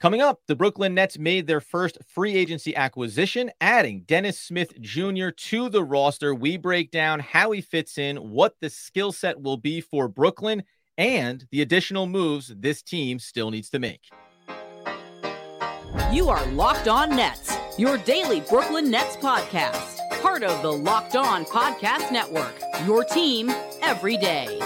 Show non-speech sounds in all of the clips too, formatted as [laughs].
Coming up, the Brooklyn Nets made their first free agency acquisition, adding Dennis Smith Jr. to the roster. We break down how he fits in, what the skill set will be for Brooklyn, and the additional moves this team still needs to make. You are Locked On Nets, your daily Brooklyn Nets podcast, part of the Locked On Podcast Network, your team every day.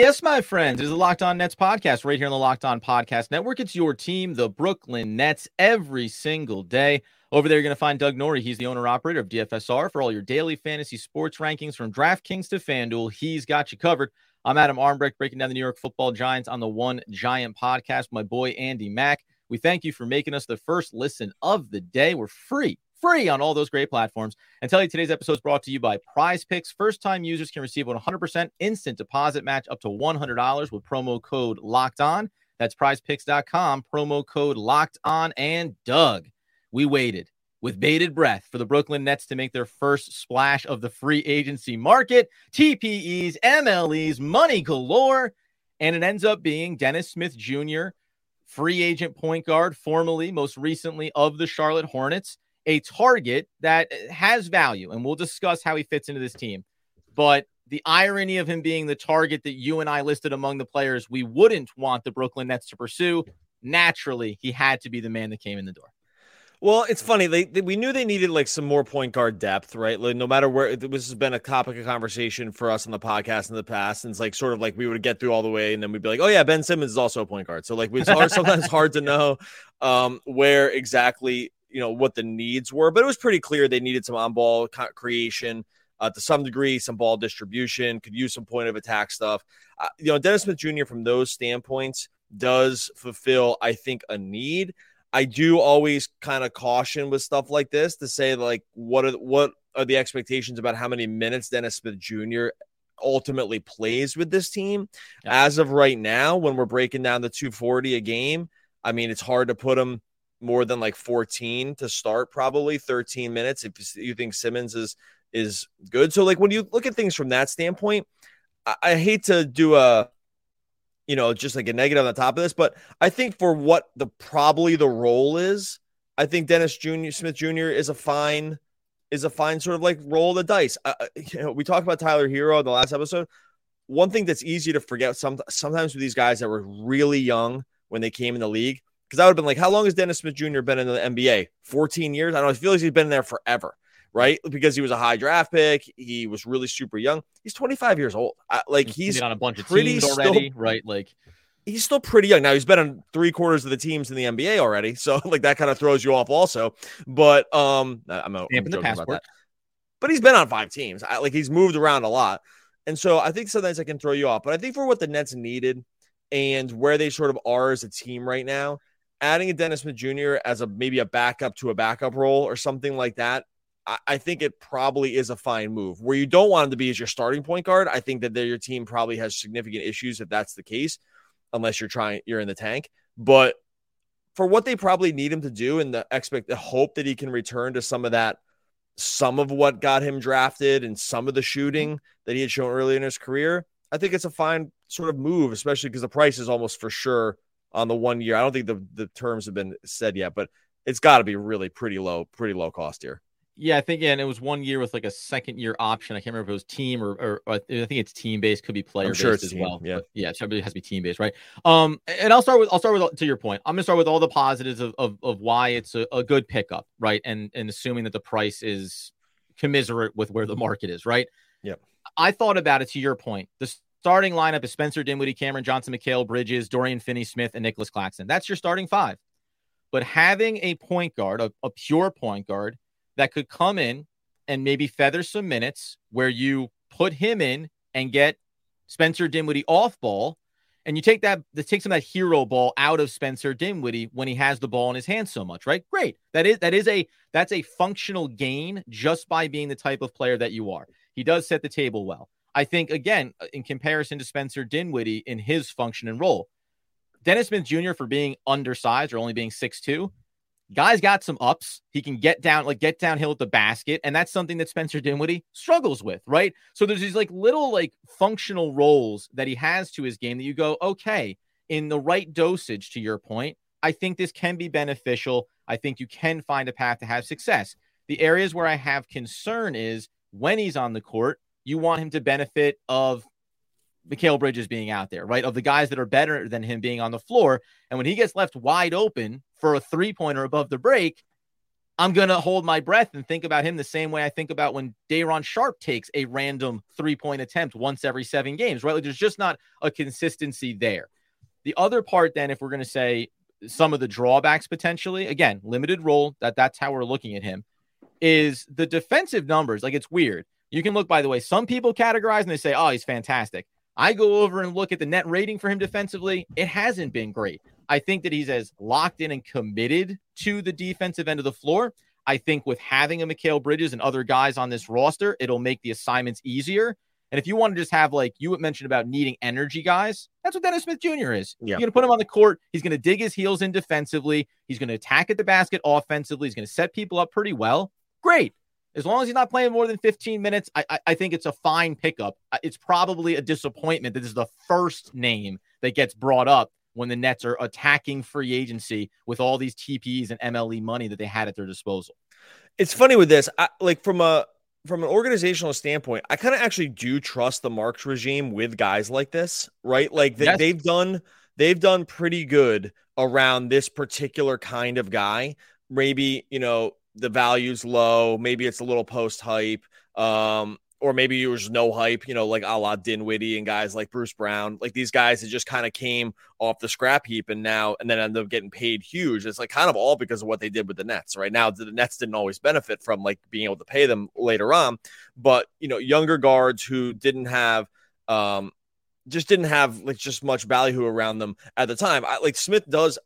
Yes, my friends. It is the Locked On Nets podcast right here on the Locked On Podcast Network. It's your team, the Brooklyn Nets, every single day. Over there, you're going to find Doug Norrie. He's the owner operator of DFSR for all your daily fantasy sports rankings from DraftKings to FanDuel. He's got you covered. I'm Adam Armbrecht, breaking down the New York Football Giants on the One Giant podcast. My boy Andy Mack. We thank you for making us the first listen of the day. We're free free on all those great platforms. And tell you today's episode is brought to you by Prize Picks. First time users can receive 100% instant deposit match up to $100 with promo code locked on. That's prizepicks.com, promo code locked on. And Doug, we waited with bated breath for the Brooklyn Nets to make their first splash of the free agency market. TPEs, MLEs, money galore. And it ends up being Dennis Smith Jr., free agent point guard, formerly, most recently of the Charlotte Hornets a target that has value, and we'll discuss how he fits into this team. But the irony of him being the target that you and I listed among the players we wouldn't want the Brooklyn Nets to pursue, naturally, he had to be the man that came in the door. Well, it's funny. They, they, we knew they needed like some more point guard depth, right? Like no matter where this has been a topic of conversation for us on the podcast in the past, and it's like sort of like we would get through all the way, and then we'd be like, oh yeah, Ben Simmons is also a point guard. So like it's hard sometimes hard to [laughs] know um, where exactly you know what the needs were, but it was pretty clear they needed some on ball creation. Uh, to some degree, some ball distribution, could use some point of attack stuff. Uh, you know, Dennis Smith Jr. from those standpoints does fulfill, I think, a need. I do always kind of caution with stuff like this to say like what are what are the expectations about how many minutes Dennis Smith Jr. ultimately plays with this team. Yeah. As of right now, when we're breaking down the 240 a game, I mean it's hard to put him more than like 14 to start, probably 13 minutes if you think Simmons is is good. So like when you look at things from that standpoint, I, I hate to do a you know just like a negative on the top of this, but I think for what the probably the role is, I think Dennis Jr. Smith Jr. is a fine is a fine sort of like roll the dice. Uh, you know, we talked about Tyler Herro in the last episode. One thing that's easy to forget some, sometimes with these guys that were really young when they came in the league, because I would have been like, how long has Dennis Smith Jr. been in the NBA? 14 years? I don't know. I feel like he's been there forever, right? Because he was a high draft pick. He was really super young. He's 25 years old. I, like he's, he's on a bunch of teams already, still, right? Like he's still pretty young. Now he's been on three quarters of the teams in the NBA already. So [laughs] like that kind of throws you off also. But um I'm, I'm joking about that. But he's been on five teams. I, like he's moved around a lot. And so I think sometimes I can throw you off. But I think for what the Nets needed and where they sort of are as a team right now, adding a Dennis Smith Jr. as a maybe a backup to a backup role or something like that, I, I think it probably is a fine move. Where you don't want him to be as your starting point guard, I think that your team probably has significant issues if that's the case, unless you're trying you're in the tank. But for what they probably need him to do and the expect the hope that he can return to some of that some of what got him drafted and some of the shooting that he had shown early in his career, I think it's a fine sort of move, especially because the price is almost for sure on the one year. I don't think the, the terms have been said yet, but it's got to be really pretty low, pretty low cost here. Yeah, I think, yeah, and it was one year with like a second year option. I can't remember if it was team or, or, or I think it's team based, could be player sure based as team. well. Yeah, but yeah, it has to be team based, right? Um, and I'll start with I'll start with to your point. I'm gonna start with all the positives of of, of why it's a, a good pickup, right? And and assuming that the price is commiserate with where the market is, right? Yep. I thought about it to your point. The starting lineup is Spencer Dinwiddie, Cameron Johnson, Mikal Bridges, Dorian Finney Smith, and Nicholas Claxton. That's your starting five. But having a point guard, a, a pure point guard that could come in and maybe feather some minutes where you put him in and get Spencer Dinwiddie off ball, and you take that, that take some of that hero ball out of Spencer Dinwiddie when he has the ball in his hands so much, right? Great. That is that is a that's a functional gain just by being the type of player that you are. He does set the table well. I think, again, uh, in comparison to Spencer Dinwiddie in his function and role, Dennis Smith Jr., for being undersized or only being 6'2, Guy's got some ups. He can get down, like get downhill at the basket. And that's something that Spencer Dinwiddie struggles with, right? So there's these like little like functional roles that he has to his game that you go, okay, in the right dosage, to your point, I think this can be beneficial. I think you can find a path to have success. The areas where I have concern is when he's on the court, you want him to benefit of Mikal Bridges being out there, right? Of the guys that are better than him being on the floor. And when he gets left wide open for a three pointer above the break, I'm going to hold my breath and think about him the same way I think about when Day'Ron Sharpe takes a random three point attempt once every seven games, right? Like there's just not a consistency there. The other part, then, if we're going to say some of the drawbacks potentially, again, limited role, that that's how we're looking at him, is the defensive numbers. Like it's weird. You can look, by the way, some people categorize and they say, oh, he's fantastic. I go over and look at the net rating for him defensively. It hasn't been great. I think that he's as locked in and committed to the defensive end of the floor. I think with having a Mikal Bridges and other guys on this roster, it'll make the assignments easier. And if you want to just have like you mentioned about needing energy guys, that's what Dennis Smith Jr. is. Yeah. You're going to put him on the court. He's going to dig his heels in defensively. He's going to attack at the basket offensively. He's going to set people up pretty well. Great. As long as he's not playing more than 15 minutes, I, I, I think it's a fine pickup. It's probably a disappointment that this is the first name that gets brought up when the Nets are attacking free agency with all these TPs and MLE money that they had at their disposal. It's funny with this, I, like from a from an organizational standpoint, I kind of actually do trust the Marks regime with guys like this, right? Like they, yes. they've done they've done pretty good around this particular kind of guy. Maybe you know the value's low. Maybe it's a little post hype. Um, or maybe it was no hype, you know, like a la Dinwiddie and guys like Bruce Brown, like these guys that just kind of came off the scrap heap and now and then end up getting paid huge. It's like kind of all because of what they did with the Nets. Right now, the Nets didn't always benefit from like being able to pay them later on, but you know, younger guards who didn't have um just didn't have like just much value around them at the time. I, like Smith does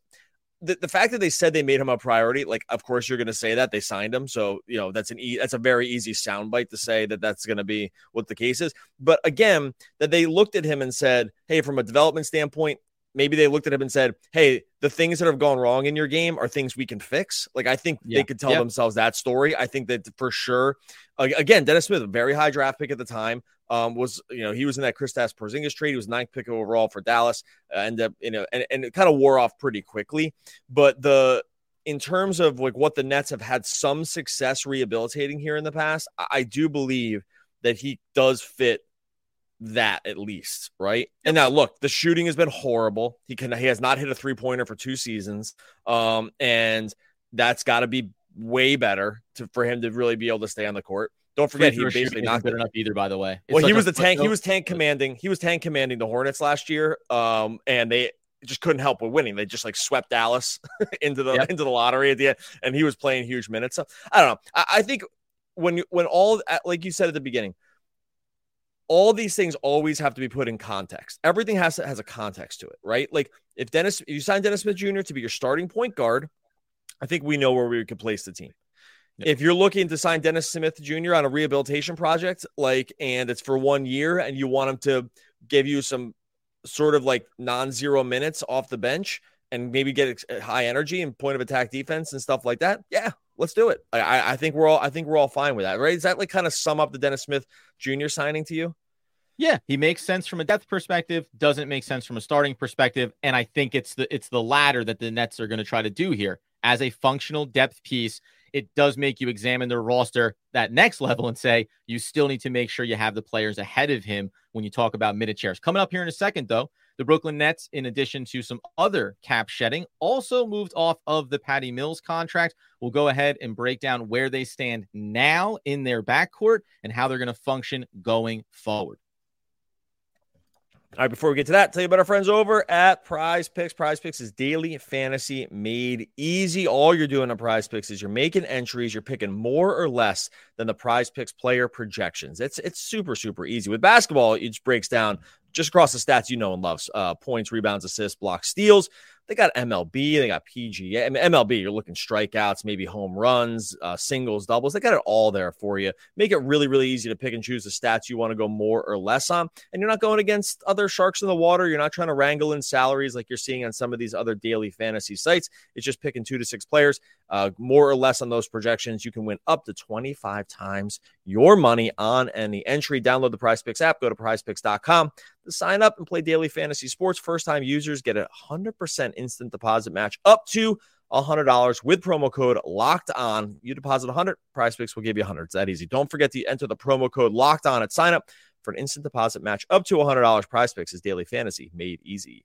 the, the fact that they said they made him a priority, like of course you're going to say that they signed him, so you know that's an e- that's a very easy soundbite to say that that's going to be what the case is. But again, that they looked at him and said, "Hey, from a development standpoint, maybe they looked at him and said, "Hey, the things that have gone wrong in your game are things we can fix." Like I think yeah. they could tell yeah. themselves that story. I think that for sure. Again, Dennis Smith, very high draft pick at the time, um, was you know he was in that Chris Kristaps Porzingis trade. He was ninth pick overall for Dallas. Uh, ended up you know and, and it kind of wore off pretty quickly. But the in terms of like what the Nets have had some success rehabilitating here in the past, I, I do believe that he does fit that at least, right? And now look, the shooting has been horrible. He can he has not hit a three pointer for two seasons, um, and that's got to be way better to for him to really be able to stay on the court. Don't forget he basically not good enough either. By the way, it's well, he was the tank. He was tank commanding. He was tank commanding the Hornets last year, um, and they just couldn't help with winning. They just like swept Dallas [laughs] into the yep. into the lottery at the end, and he was playing huge minutes. So I don't know. I, I think when when all like you said at the beginning, all these things always have to be put in context. Everything has to, has a context to it, right? Like if Dennis, if you sign Dennis Smith Jr. to be your starting point guard, I think we know where we could place the team. If you're looking to sign Dennis Smith Jr. on a rehabilitation project, like, and it's for one year, and you want him to give you some sort of like non-zero minutes off the bench and maybe get eh, high energy and point of attack defense and stuff like that, yeah, let's do it. I, I think we're all I think we're all fine with that, right? Does that like kind of sum up the Dennis Smith Jr. signing to you? Yeah, he makes sense from a depth perspective, doesn't make sense from a starting perspective, and I think it's the it's the latter that the Nets are going to try to do here as a functional depth piece. It does make you examine their roster that next level and say you still need to make sure you have the players ahead of him when you talk about minute shares. Coming up here in a second, though, the Brooklyn Nets, in addition to some other cap shedding, also moved off of the Patty Mills contract. We'll go ahead and break down where they stand now in their backcourt and how they're going to function going forward. All right, before we get to that, tell you about our friends over at Prize Picks. Prize Picks is daily fantasy made easy. All you're doing on Prize Picks is you're making entries, you're picking more or less than the Prize Picks player projections. It's it's super super easy. With basketball, it just breaks down just across the stats you know and loves uh, points, rebounds, assists, blocks, steals. They got MLB, they got PGA. I mean, MLB, you're looking strikeouts, maybe home runs, uh, singles, doubles. They got it all there for you. Make it really, really easy to pick and choose the stats you want to go more or less on. And you're not going against other sharks in the water. You're not trying to wrangle in salaries like you're seeing on some of these other daily fantasy sites. It's just picking two to six players, uh, more or less on those projections. You can win up to 25 times your money on any entry. Download the Prize Picks app, go to prizepicks.com to sign up and play daily fantasy sports. First time users get a 100% instant deposit match up to $100 with promo code locked on. You deposit 100, Prize Picks will give you 100. It's that easy. Don't forget to enter the promo code locked on at sign up for an instant deposit match up to $100. Prize Picks is daily fantasy made easy.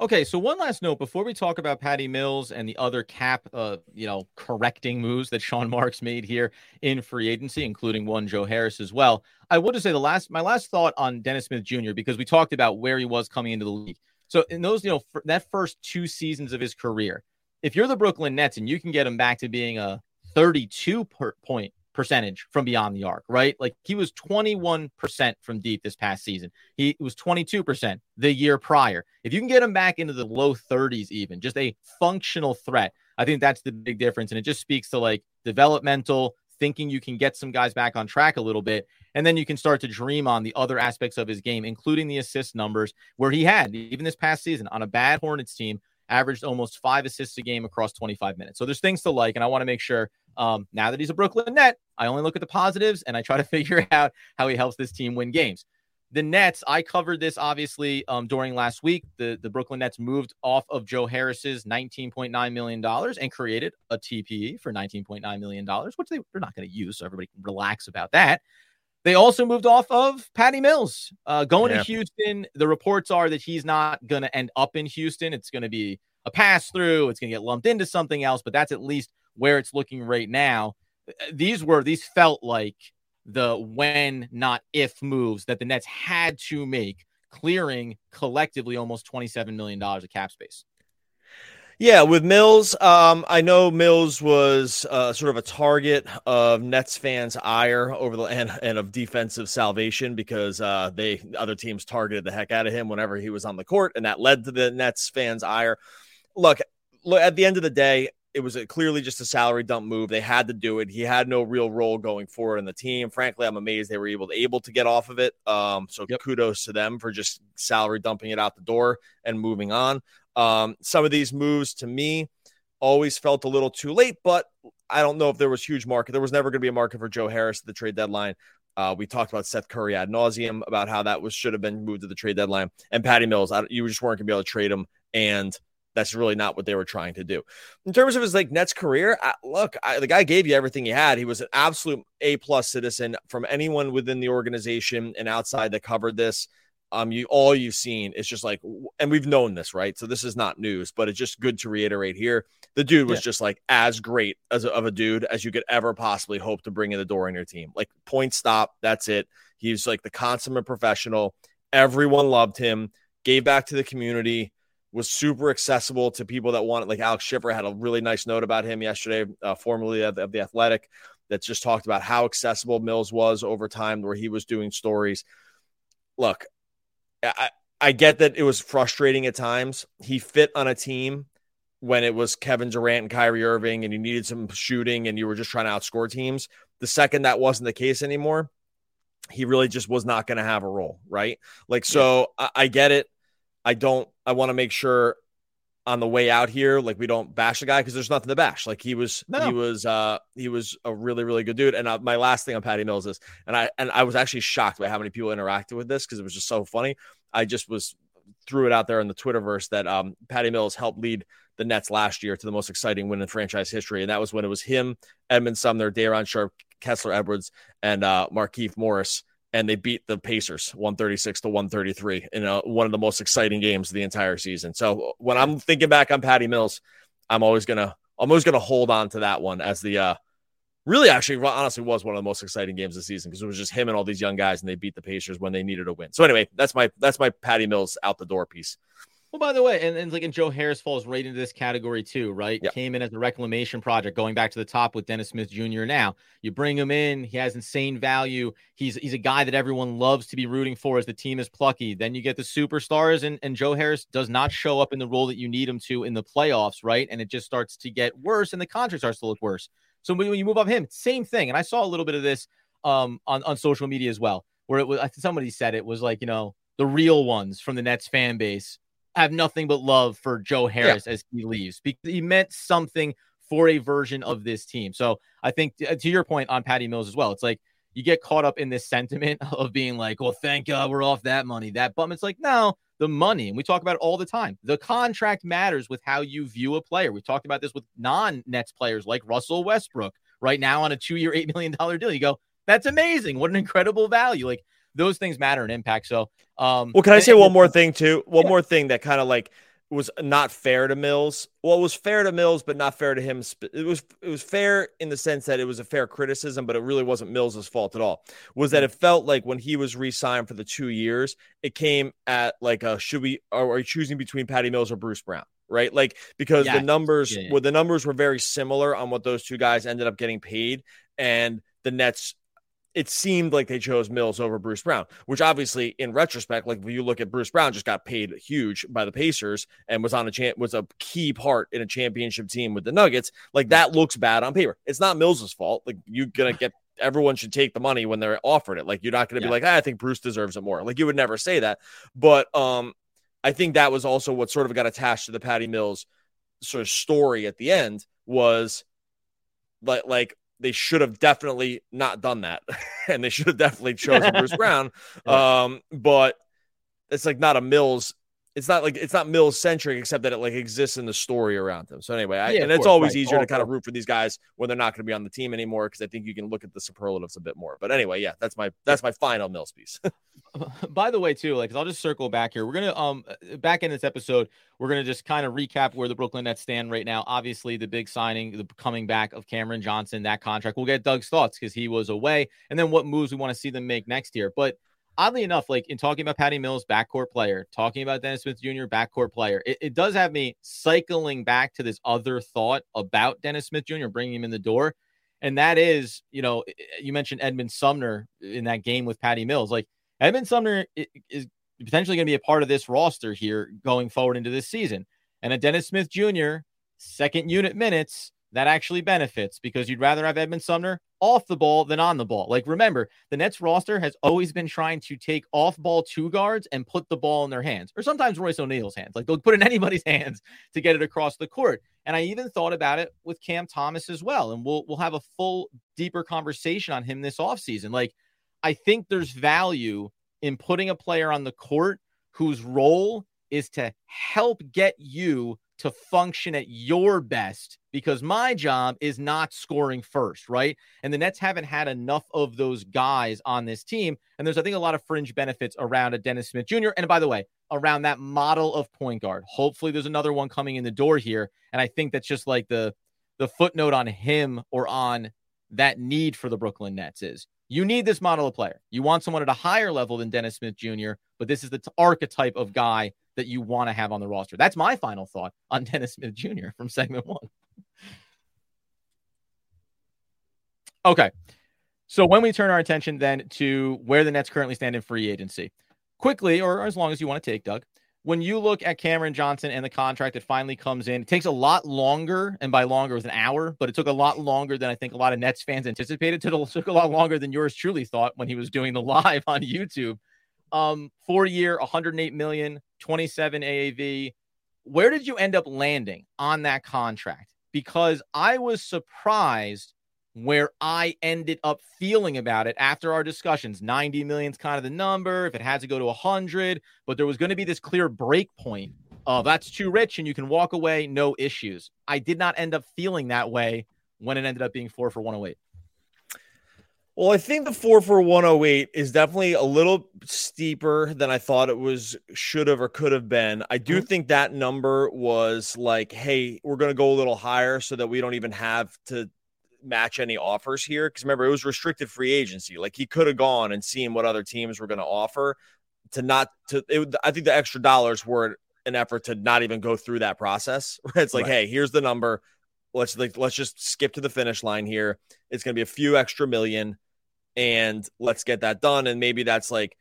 Okay, so one last note before we talk about Patty Mills and the other cap, uh, you know, correcting moves that [laughs] Sean Marks made here in free agency, including one Joe Harris as well. I would just say the last, my last thought on Dennis Smith Jr. because we talked about where he was coming into the league. So in those, you know, that first two seasons of his career, if you're the Brooklyn Nets and you can get him back to being a 32 per point percentage from beyond the arc, right? Like he was 21% from deep this past season. He was 22% the year prior. If you can get him back into the low 30s, even just a functional threat, I think that's the big difference. And it just speaks to like developmental thinking you can get some guys back on track a little bit. And then you can start to dream on the other aspects of his game, including the assist numbers, where he had, even this past season, on a bad Hornets team, averaged almost five assists a game across 25 minutes. So there's things to like. And I want to make sure um, now that he's a Brooklyn net, I only look at the positives and I try to [laughs] figure out how he helps this team win games. The Nets, I covered this obviously um, during last week. The, the Brooklyn Nets moved off of Joe Harris's $19.9 million and created a TPE for $19.9 million, which they, they're not going to use. So everybody can relax about that. They also moved off of Patty Mills uh, going yeah. to Houston. The reports are that he's not going to end up in Houston. It's going to be a pass through. It's going to get lumped into something else, but that's at least where it's looking right now. These were these felt like the when not if moves that the Nets had to make, clearing collectively almost twenty seven million dollars of cap space. Yeah, with Mills, um, I know Mills was uh, sort of a target of Nets fans' ire over the and, and of defensive salvation because uh, they other teams targeted the heck out of him whenever he was on the court, and that led to the Nets fans' ire. Look, look at the end of the day, it was a, clearly just a salary dump move. They had to do it. He had no real role going forward in the team. Frankly, I'm amazed they were able to able to get off of it. Um, so yep. kudos to them for just salary dumping it out the door and moving on. Um, some of these moves to me always felt a little too late, but I don't know if there was huge market. There was never going to be a market for Joe Harris at the trade deadline. Uh, we talked about Seth Curry ad nauseum about how that was should have been moved to the trade deadline, and Patty Mills. I, you just weren't going to be able to trade him, and that's really not what they were trying to do. In terms of his like Nets career, I, look, I, the guy gave you everything he had. He was an absolute A plus citizen from anyone within the organization and outside that covered this. Um, you all you've seen is just like, and we've known this, right? So this is not news, but it's just good to reiterate here. The dude was yeah. just like as great as of a dude as you could ever possibly hope to bring in the door in your team. Like point stop, that's it. He's like the consummate professional. Everyone loved him. Gave back to the community was super accessible to people that wanted. Like Alex Schiffer had a really nice note about him yesterday, uh, formerly of, of the Athletic, that just talked about how accessible Mills was over time, where he was doing stories. Look, I, I get that it was frustrating at times. He fit on a team when it was Kevin Durant and Kyrie Irving, and you needed some shooting, and you were just trying to outscore teams. The second that wasn't the case anymore, he really just was not going to have a role, right? Like, so yeah. I, I get it. I don't, I want to make sure on the way out here, like we don't bash the guy because there's nothing to bash. Like he was, no. he was, uh, he was a really, really good dude. And uh, my last thing on Patty Mills is, and I, and I was actually shocked by how many people interacted with this because it was just so funny. I just was threw it out there in the Twitterverse that um, Patty Mills helped lead the Nets last year to the most exciting win in franchise history, and that was when it was him, Edmond Sumner, Day'Ron Sharpe, Kessler Edwards, and uh, Markieff Morris and they beat the Pacers 136 to 133 in a, one of the most exciting games of the entire season. So when I'm thinking back on Patty Mills, I'm always gonna I'm always gonna hold on to that one as the uh, really actually honestly was one of the most exciting games of the season because it was just him and all these young guys and they beat the Pacers when they needed a win. So anyway, that's my that's my Patty Mills out the door piece. Well, by the way, and, and like and Joe Harris falls right into this category too, right? Yep. Came in as a reclamation project, going back to the top with Dennis Smith Jr. Now you bring him in, he has insane value. He's he's a guy that everyone loves to be rooting for as the team is plucky. Then you get the superstars, and and Joe Harris does not show up in the role that you need him to in the playoffs, right? And it just starts to get worse, and the contract starts to look worse. So when you move up him, same thing. And I saw a little bit of this um on on social media as well, where it was somebody said it was like you know the real ones from the Nets fan base have nothing but love for Joe Harris yeah. as he leaves because he meant something for a version of this team. So I think to, to your point on Patty Mills as well, it's like you get caught up in this sentiment [laughs] of being like, well, thank God we're off that money, that bum. It's like, no, the money, and we talk about it all the time. The contract matters with how you view a player. We talked about this with non Nets players like Russell Westbrook right now on a two year, $8 million deal. You go, that's amazing. What an incredible value. Like those things matter and impact. So, um, well, can I say and, one more thing too? One yeah. more thing that kind of like was not fair to Mills. Well, it was fair to Mills, but not fair to him. It was it was fair in the sense that it was a fair criticism, but it really wasn't Mills's fault at all. Was that it felt like when he was re-signed for the two years, it came at like a should we are, we choosing between Patty Mills or Bruce Brown? Right, like because the numbers, yeah, yeah. well, the numbers were very similar on what those two guys ended up getting paid, and the Nets it seemed like they chose Mills over Bruce Brown, which obviously, in retrospect, like when you look at Bruce Brown, just got paid huge by the Pacers and was on a champ was a key part in a championship team with the Nuggets. Like that looks bad on paper. It's not Mills's fault. Like you're gonna get everyone should take the money when they're offered it. Like you're not gonna yeah. be like, ah, I think Bruce deserves it more. Like you would never say that. But um, I think that was also what sort of got attached to the Patty Mills sort of story at the end was like like they should have definitely not done that, [laughs] and they should have definitely chosen [laughs] Bruce Brown. Um, but it's like not a Mills. It's not like it's not Mills centric, except that it like exists in the story around them. So anyway, I, yeah, and it's course, always right. easier All to kind of root for these guys when they're not going to be on the team anymore because I think you can look at the superlatives a bit more. But anyway, yeah, that's my that's my final Mills piece. [laughs] [laughs] By the way, too, like I'll just circle back here. We're gonna um back in this episode, we're gonna just kind of recap where the Brooklyn Nets stand right now. Obviously, the big signing, the coming back of Cameron Johnson, that contract. We'll get Doug's thoughts because he was away, and then what moves we want to see them make next year. But oddly enough, like in talking about Patty Mills, backcourt player, talking about Dennis Smith Jr., backcourt player, it, it does have me cycling back to this other thought about Dennis Smith Jr. bringing him in the door, and that is, you know, eh, eh, you mentioned Edmond Sumner in that game with Patty Mills, like Edmond Sumner is potentially going to be a part of this roster here going forward into this season. And a Dennis Smith Jr., second unit minutes, that actually benefits because you'd rather have Edmond Sumner off the ball than on the ball. Like, remember, the Nets roster has always been trying to take off ball two guards and put the ball in their hands, or sometimes Royce O'Neale's hands. Like, they'll put in [laughs] anybody's hands to get it across the court. And I even thought about it with Cam Thomas as well. And we'll, we'll have a full, deeper conversation on him this offseason. Like, I think there's value in putting a player on the court whose role is to help get you to function at your best because my job is not scoring first, right? And the Nets haven't had enough of those guys on this team. And there's, I think, a lot of fringe benefits around a Dennis Smith Jr. And by the way, around that model of point guard. Hopefully, there's another one coming in the door here. And I think that's just like the the footnote on him or on that need for the Brooklyn Nets is you need this model of player. You want someone at a higher level than Dennis Smith Jr., but this is the t- archetype of guy that you want to have on the roster. That's my final thought on [laughs] Dennis Smith Jr. from segment one. okay. So when we turn our attention then to where the Nets currently stand in free agency, quickly, or as long as you want to take, Doug, when you look at Cameron Johnson and the contract that finally comes in, it takes a lot longer, and by longer was an hour, but it took a lot longer than I think a lot of Nets fans anticipated. It took a lot longer than yours truly thought when he was doing the [laughs] live on YouTube. Um, four year, 108 million, 27 AAV. Where did you end up landing on that contract? Because I was surprised where I ended up feeling about it after our discussions. 90 million is kind of the number. If it had to go to 100, but there was going to be this clear break point of that's too rich and you can walk away, no issues. I did not end up feeling that way when it ended up being four for 108. Well, I think the four for 108 is definitely a little steeper than I thought it was, should have or could have been. I do mm-hmm. think that number was like, hey, we're going to go a little higher so that we don't even have to match any offers here because remember it was restricted free agency. Like he could have gone and seen what other teams were going to offer to not to. It, I think the extra dollars were an effort to not even go through that process. [laughs] It's like, right. hey, here's the number. Let's like let's just skip to the finish line here. It's going to be a few extra million, and let's get that done. And maybe that's like,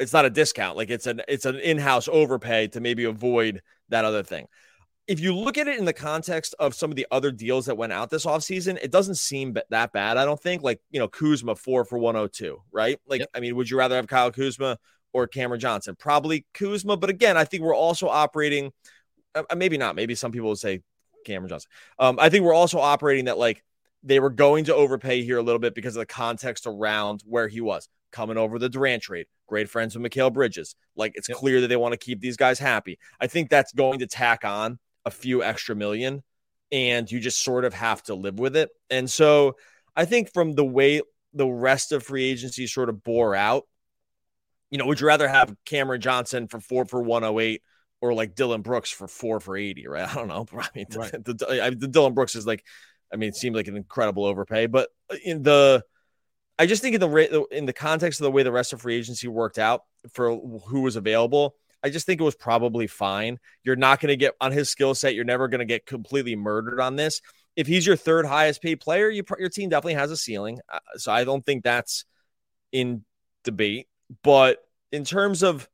it's not a discount. Like it's an it's an in house overpay to maybe avoid that other thing. If you look at it in the context of some of the other deals that went out this offseason, it doesn't seem that bad. I don't think like, you know, Kuzma four for 102, right? Like, yep. I mean, would you rather have Kyle Kuzma or Cameron Johnson? Probably Kuzma. But again, I think we're also operating, uh, maybe not. Maybe some people would say Cameron Johnson. Um, I think we're also operating that like they were going to overpay here a little bit because of the context around where he was coming over the Durant trade. Great friends with Mikal Bridges. Like it's yep. clear that they want to keep these guys happy. I think that's going to tack on a few extra million, and you just sort of have to live with it. And so I think from the way the rest of free agency sort of bore out, you know, would you rather have Cameron Johnson for four for 108 or like Dillon Brooks for four for 80, right? [laughs] I don't know. [laughs] I mean, right. [laughs] the, the, the Dillon Brooks is like, I mean, it seemed like an incredible overpay, but in the, I just think in the in the context of the way the rest of free agency worked out for who was available, I just think it was probably fine. You're not going to get on his skill set. You're never going to get completely murdered on this. If he's your third highest paid player, you, your team definitely has a ceiling. Uh, so I don't think that's in debate. But in terms of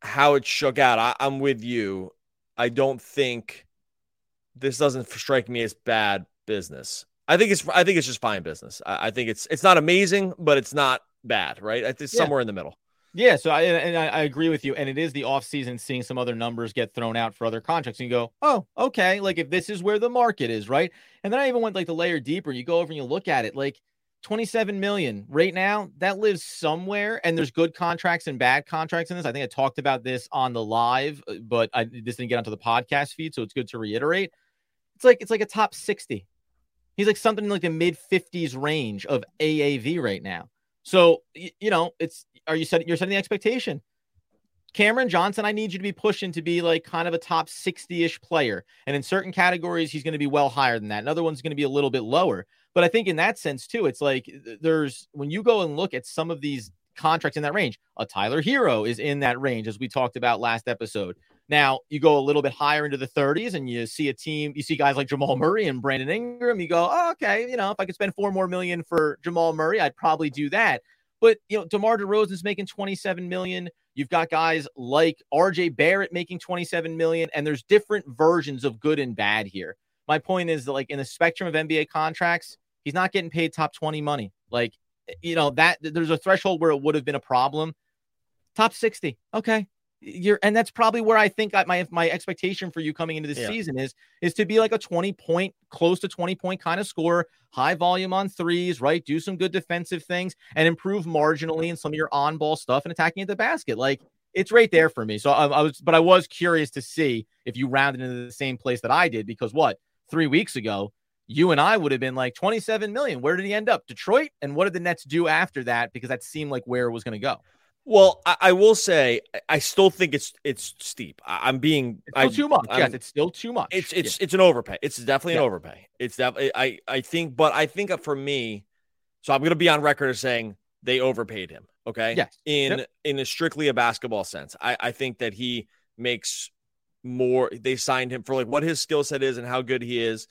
how it shook out, I, I'm with you. I don't think this doesn't strike me as bad business. I think it's I think it's just fine business. I, I think it's it's not amazing, but it's not bad, right? It's yeah. somewhere in the middle. Yeah, so I and I, I, agree with you. And it is the offseason seeing some other numbers get thrown out for other contracts. And you go, oh, okay, like if this is where the market is, right? And then I even went like the layer deeper. You go over and you look at it, like 27 million right now that lives somewhere and there's good contracts and bad contracts in this i think i talked about this on the live uh, but i this didn't get onto the podcast feed so it's good to reiterate it's like it's like a top 60 he's like something like the mid 50s range of aav right now so you know it's are you setting you're setting the expectation Cameron Johnson, I need you to be pushing to be like kind of a top 60 ish player. And in certain categories, he's going to be well higher than that. Another one's going to be a little bit lower. But I think in that sense too, it's like there's when you go and look at some of these contracts in that range, a Tyler Herro is in that range, as we talked about last episode. Now you go a little bit higher into the 30s and you see a team, you see guys like Jamal Murray and Brandon Ingram. You go, oh, okay, you know, if I could spend four more million for Jamal Murray, I'd probably do that. But you know, DeMar DeRozan's making 27 million. You've got guys like RJ Barrett making 27 million, and there's different versions of good and bad here. My point is that, like in the spectrum of NBA contracts, He's not getting paid top 20 money. Like, you know, that there's a threshold where it would have been a problem. Top 60. Okay. You're and that's probably where I think I, my my expectation for you coming into this yeah. season is is to be like a 20 point, close to 20 point kind of score, high volume on threes, right? Do some good defensive things and improve marginally in some of your on ball stuff and attacking at the basket. Like it's right there for me. So I, I, was, but I was curious to see if you rounded into the same place that I did because what three weeks ago you and I would have been like 27 million. Where did he end up? Detroit. And what did the Nets do after that? Because that seemed like where it was going to go. Well, I, I, will say I still think it's it's steep. I, am being I, too much. I'm, yes, it's still too much. It's it's yeah. it's an overpay. It's definitely yeah. an overpay. It's definitely I I think, but I think for me, so I'm going to be on record as saying they overpaid him. Okay. Yes. In yep. in a strictly a basketball sense, I I think that he makes more. They signed him for like what his skill set is and how good he is.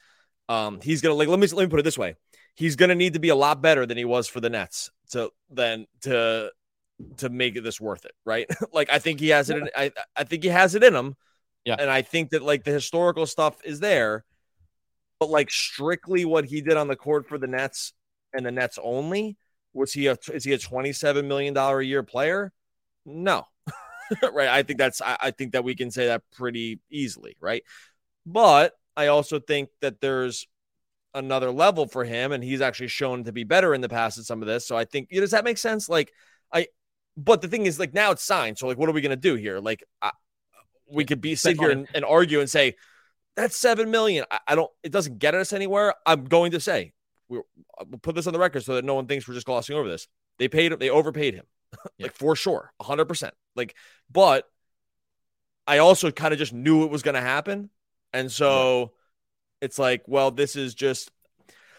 Um, he's gonna like let me let me put it this way: he's gonna need to be a lot better than he was for the Nets to then to to make this worth it, right? [laughs] like I think he has it. In, I I think he has it in him. Yeah, and I think that like the historical stuff is there, but like strictly what he did on the court for the Nets and the Nets only was he a is he a twenty seven million dollar a year player? No, [laughs] right. I think that's I, I think that we can say that pretty easily, right? But I also think that there's another level for him, and he's actually shown to be better in the past at some of this. So I think, does that make sense? Like, I, but the thing is, like, now it's signed. So, like, what are we going to do here? Like, I, we could be sit here and, and, argue and say, that's seven million. I, I, don't, it doesn't get us anywhere. I'm going to say, uh, we'll put this on the record so that no one thinks we're just glossing over this. They paid, they overpaid him, [laughs] yeah. like, for sure, 100%. Like, but I also kind of just knew it was going to happen. And so it's like, well, this is just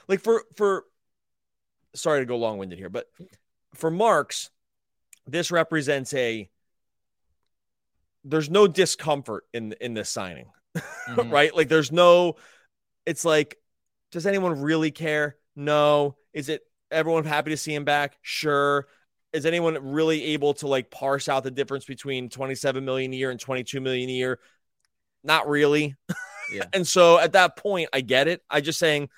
like for for sorry to go long-winded here, but for Marks, this represents a there's no discomfort in in this signing, [laughs] mm-hmm. right? Like there's no. It's like, does anyone really care? No. Is it everyone happy to see him back? Sure. Is anyone really able to like parse out the difference between 27 million a year and 22 million a year? Not really. Yeah. [laughs] and so at that point, I get it. I just saying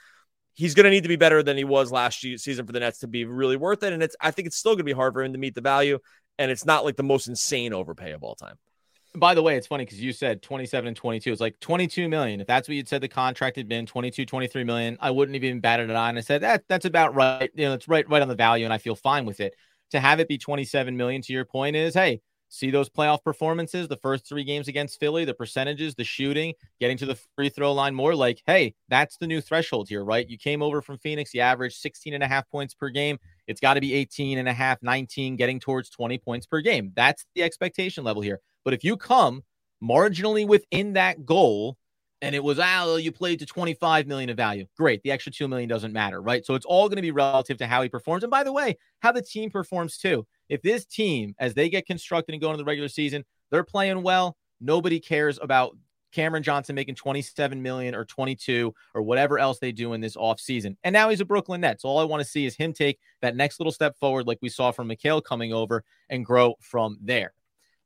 he's going to need to be better than he was last season for the Nets to be really worth it. And it's I think it's still going to be hard for him to meet the value. And it's not like the most insane overpay of all time. By the way, it's funny because you said 27 and 22. It's like 22 million. If that's what you'd said the contract had been, 22, 23 million, I wouldn't have even batted it on. I said that that's about right. You know, it's right, right on the value, and I feel fine with it. To have it be 27 million, to your point, is hey, see those playoff performances, the first three games against Philly, the percentages, the shooting, getting to the free throw line more like, hey, that's the new threshold here, right? You came over from Phoenix, you averaged 16 and a half points per game. It's got to be 18 and a half, 19, getting towards 20 points per game. That's the expectation level here. But if you come marginally within that goal, and it was oh you played to 25 million of value great the extra 2 million doesn't matter right so it's all going to be relative to how he performs and by the way how the team performs too if this team, as they get constructed and go into the regular season, they're playing well, nobody cares about Cameron Johnson making 27 million or 22 or whatever else they do in this offseason. And now he's a Brooklyn Nets. All I want to see is him take that next little step forward, like we saw from Mikal coming over and grow from there.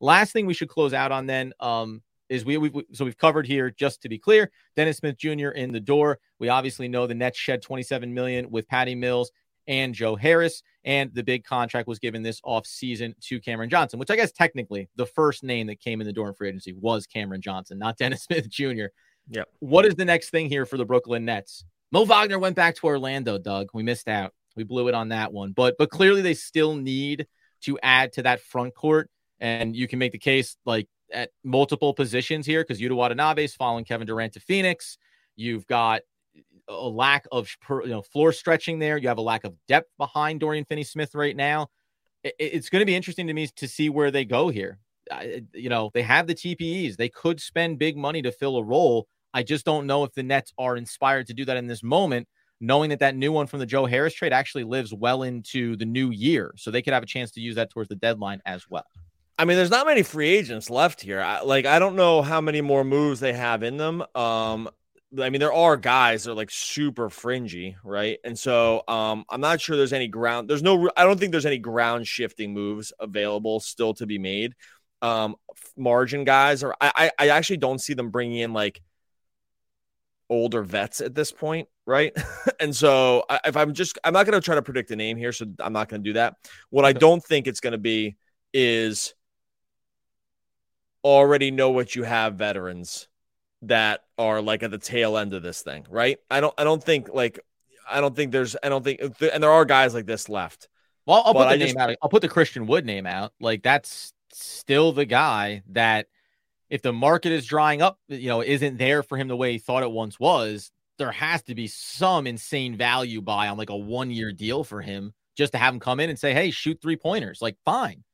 Last thing we should close out on then um, is we we so we've covered here just to be clear Dennis Smith Jr. in the door. We obviously know the Nets shed 27 million with Patty Mills and Joe Harris. And the big contract was given this offseason to Cameron Johnson, which I guess technically the first name that came in the door in free agency was Cameron Johnson, not [laughs] Dennis Smith Jr. Yeah. What is the next thing here for the Brooklyn Nets? Mo Wagner went back to Orlando, Doug. We missed out. We blew it on that one. But but clearly they still need to add to that front court. And you can make the case like at multiple positions here because Yuta Watanabe is following Kevin Durant to Phoenix. You've got a lack of you know floor stretching there. You have a lack of depth behind Dorian Finney-Smith right now. It's going to be interesting to me to see where they go here. You know, they have the TPEs. They could spend big money to fill a role. I just don't know if the Nets are inspired to do that in this moment, knowing that that new one from the Joe Harris trade actually lives well into the new year. So they could have a chance to use that towards the deadline as well. I mean, there's not many free agents left here. I, like, I don't know how many more moves they have in them. Um, I mean, there are guys that are like super fringy, right? And so um, I'm not sure there's any ground. There's no. I don't think there's any ground shifting moves available still to be made. Um, margin guys, or I, I actually don't see them bringing in like older vets at this point, right? [laughs] and so I, if I'm just, I'm not going to try to predict a name here, so I'm not going to do that. What I don't think it's going to be is already know what you have veterans that are like at the tail end of this thing, right? I don't I don't think like I don't think there's I don't think uh, and there are guys like this left. Well, I'll put the I name just, out. I'll put the Christian Wood name out. Like that's still the guy that if the market is drying up, you know, isn't there for him the way he thought it once was, there has to be some insane value buy on like a one year deal for him just to have him come in and say, Hey, shoot three pointers. Like, fine.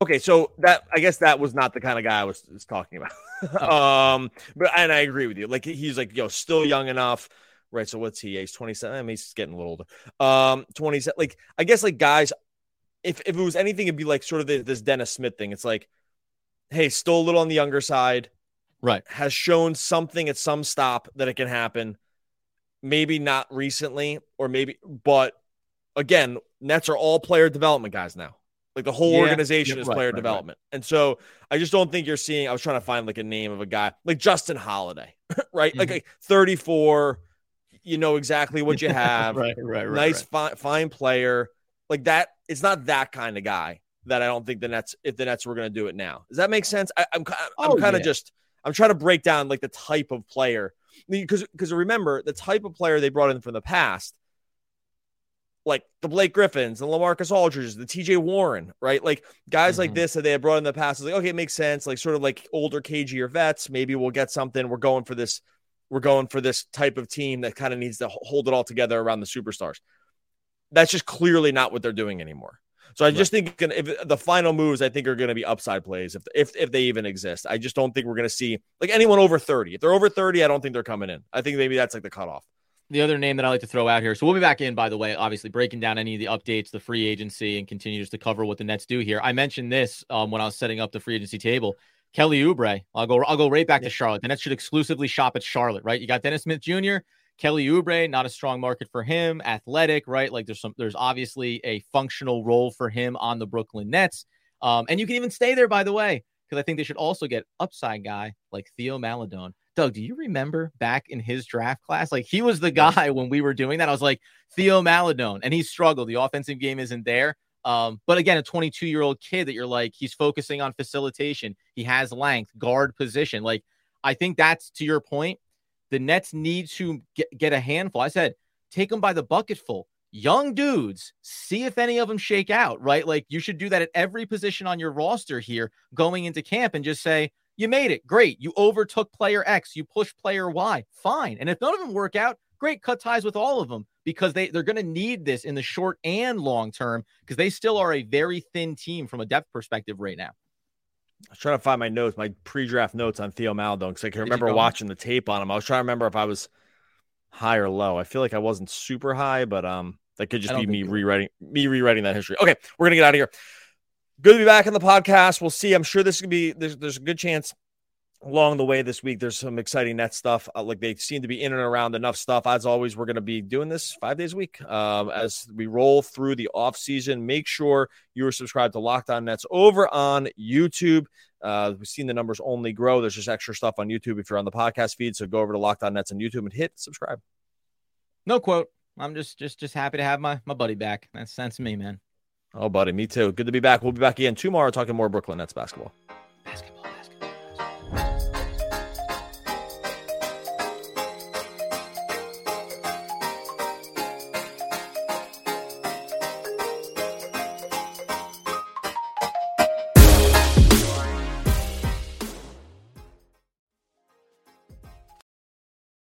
Okay, so that I guess that was not the kind of guy I was, was talking about. [laughs] Oh. um, but and I agree with you. Like he's like, yo, still young enough, right? So what's he? He's 27. I mean, he's getting a little older. Um, 27. Like, I guess like guys, if if it was anything, it'd be like sort of the, this Dennis Smith thing. It's like, hey, still a little on the younger side. Right. Has shown something at some stop that it can happen. Maybe not recently, or maybe, but again, Nets are all player development guys now. Like the whole yeah, organization is right, player right, development. Right. And so I just don't think you're seeing. I was trying to find like a name of a guy like Justin Holiday, [laughs] right? Mm-hmm. Like, like 34, you know exactly what you [laughs] have. right, right, right. Nice, Fine, fine player. Like that. It's not that kind of guy that I don't think the Nets, if the Nets were going to do it now. Does that make sense? I, am I'm, I'm oh, kind of yeah. just, I'm trying to break down like the type of player because, because remember the type of player they brought in from the past like the Blake Griffins, the Lamarcus Aldridges, the TJ Warren, right? Like guys mm-hmm. like this that they had brought in the past. It's like, okay, it makes sense. Like sort of like older, cagier vets. Maybe we'll get something. We're going for this. We're going for this type of team that kind of needs to hold it all together around the superstars. That's just clearly not what they're doing anymore. So I just think if the final moves, I think are going to be upside plays if if if they even exist. I just don't think we're going to see like anyone over thirty. If they're over thirty, I don't think they're coming in. I think maybe that's like the cutoff. The other name that I like to throw out here. So we'll be back in, by the way, obviously breaking down any of the updates, the free agency, and continue just to cover what the Nets do here. I mentioned this um, when I was setting up the free agency table. Kelly Oubre. I'll go. I'll go right back to Charlotte. The Nets should exclusively shop at Charlotte, right? You got Dennis Smith Jr. Kelly Oubre, not a strong market for him. Athletic, right? Like there's some. There's obviously a functional role for him on the Brooklyn Nets. Um, and you can even stay there, by the way, because I think they should also get upside guy like Theo Maledon. Doug, do you remember back in his draft class? Like he was the guy when we were doing that. I was like Theo Maledon, and he struggled. The offensive game isn't there. Um, but again, a 22 year old kid that you're like, he's focusing on facilitation. He has length, guard position. Like, I think that's to your point. The Nets need to get, get a handful. I said, take them by the bucketful. Young dudes, see if any of them shake out, right? Like, you should do that at every position on your roster here going into camp and just say, you made it. Great. You overtook player X. You pushed player Y. Fine. And if none of them work out, great. Cut ties with all of them because they, they're going to need this in the short and long term because they still are a very thin team from a depth perspective right now. I was trying to find my notes, my pre-draft notes on Theo Maledon because I can remember watching the tape on him. I was trying to remember if I was high or low. I feel like I wasn't super high, but um, that could just be me rewriting me rewriting that history. Okay, we're gonna get out of here. Good to be back in the podcast. We'll see. I'm sure this is gonna be there's there's a good chance along the way this week. There's some exciting net stuff. Uh, like they seem to be in and around enough stuff. As always, we're going to be doing this five days a week um, as we roll through the off season. Make sure you are subscribed to Locked On Nets over on YouTube. Uh, we've seen the numbers only grow. There's just extra stuff on YouTube if you're on the podcast feed. So go over to Locked On Nets on YouTube and hit subscribe. No quote. I'm just just just happy to have my my buddy back. That's that's me, man. Oh, buddy, me too. Good to be back. We'll be back again tomorrow talking more Brooklyn Nets basketball. Basketball.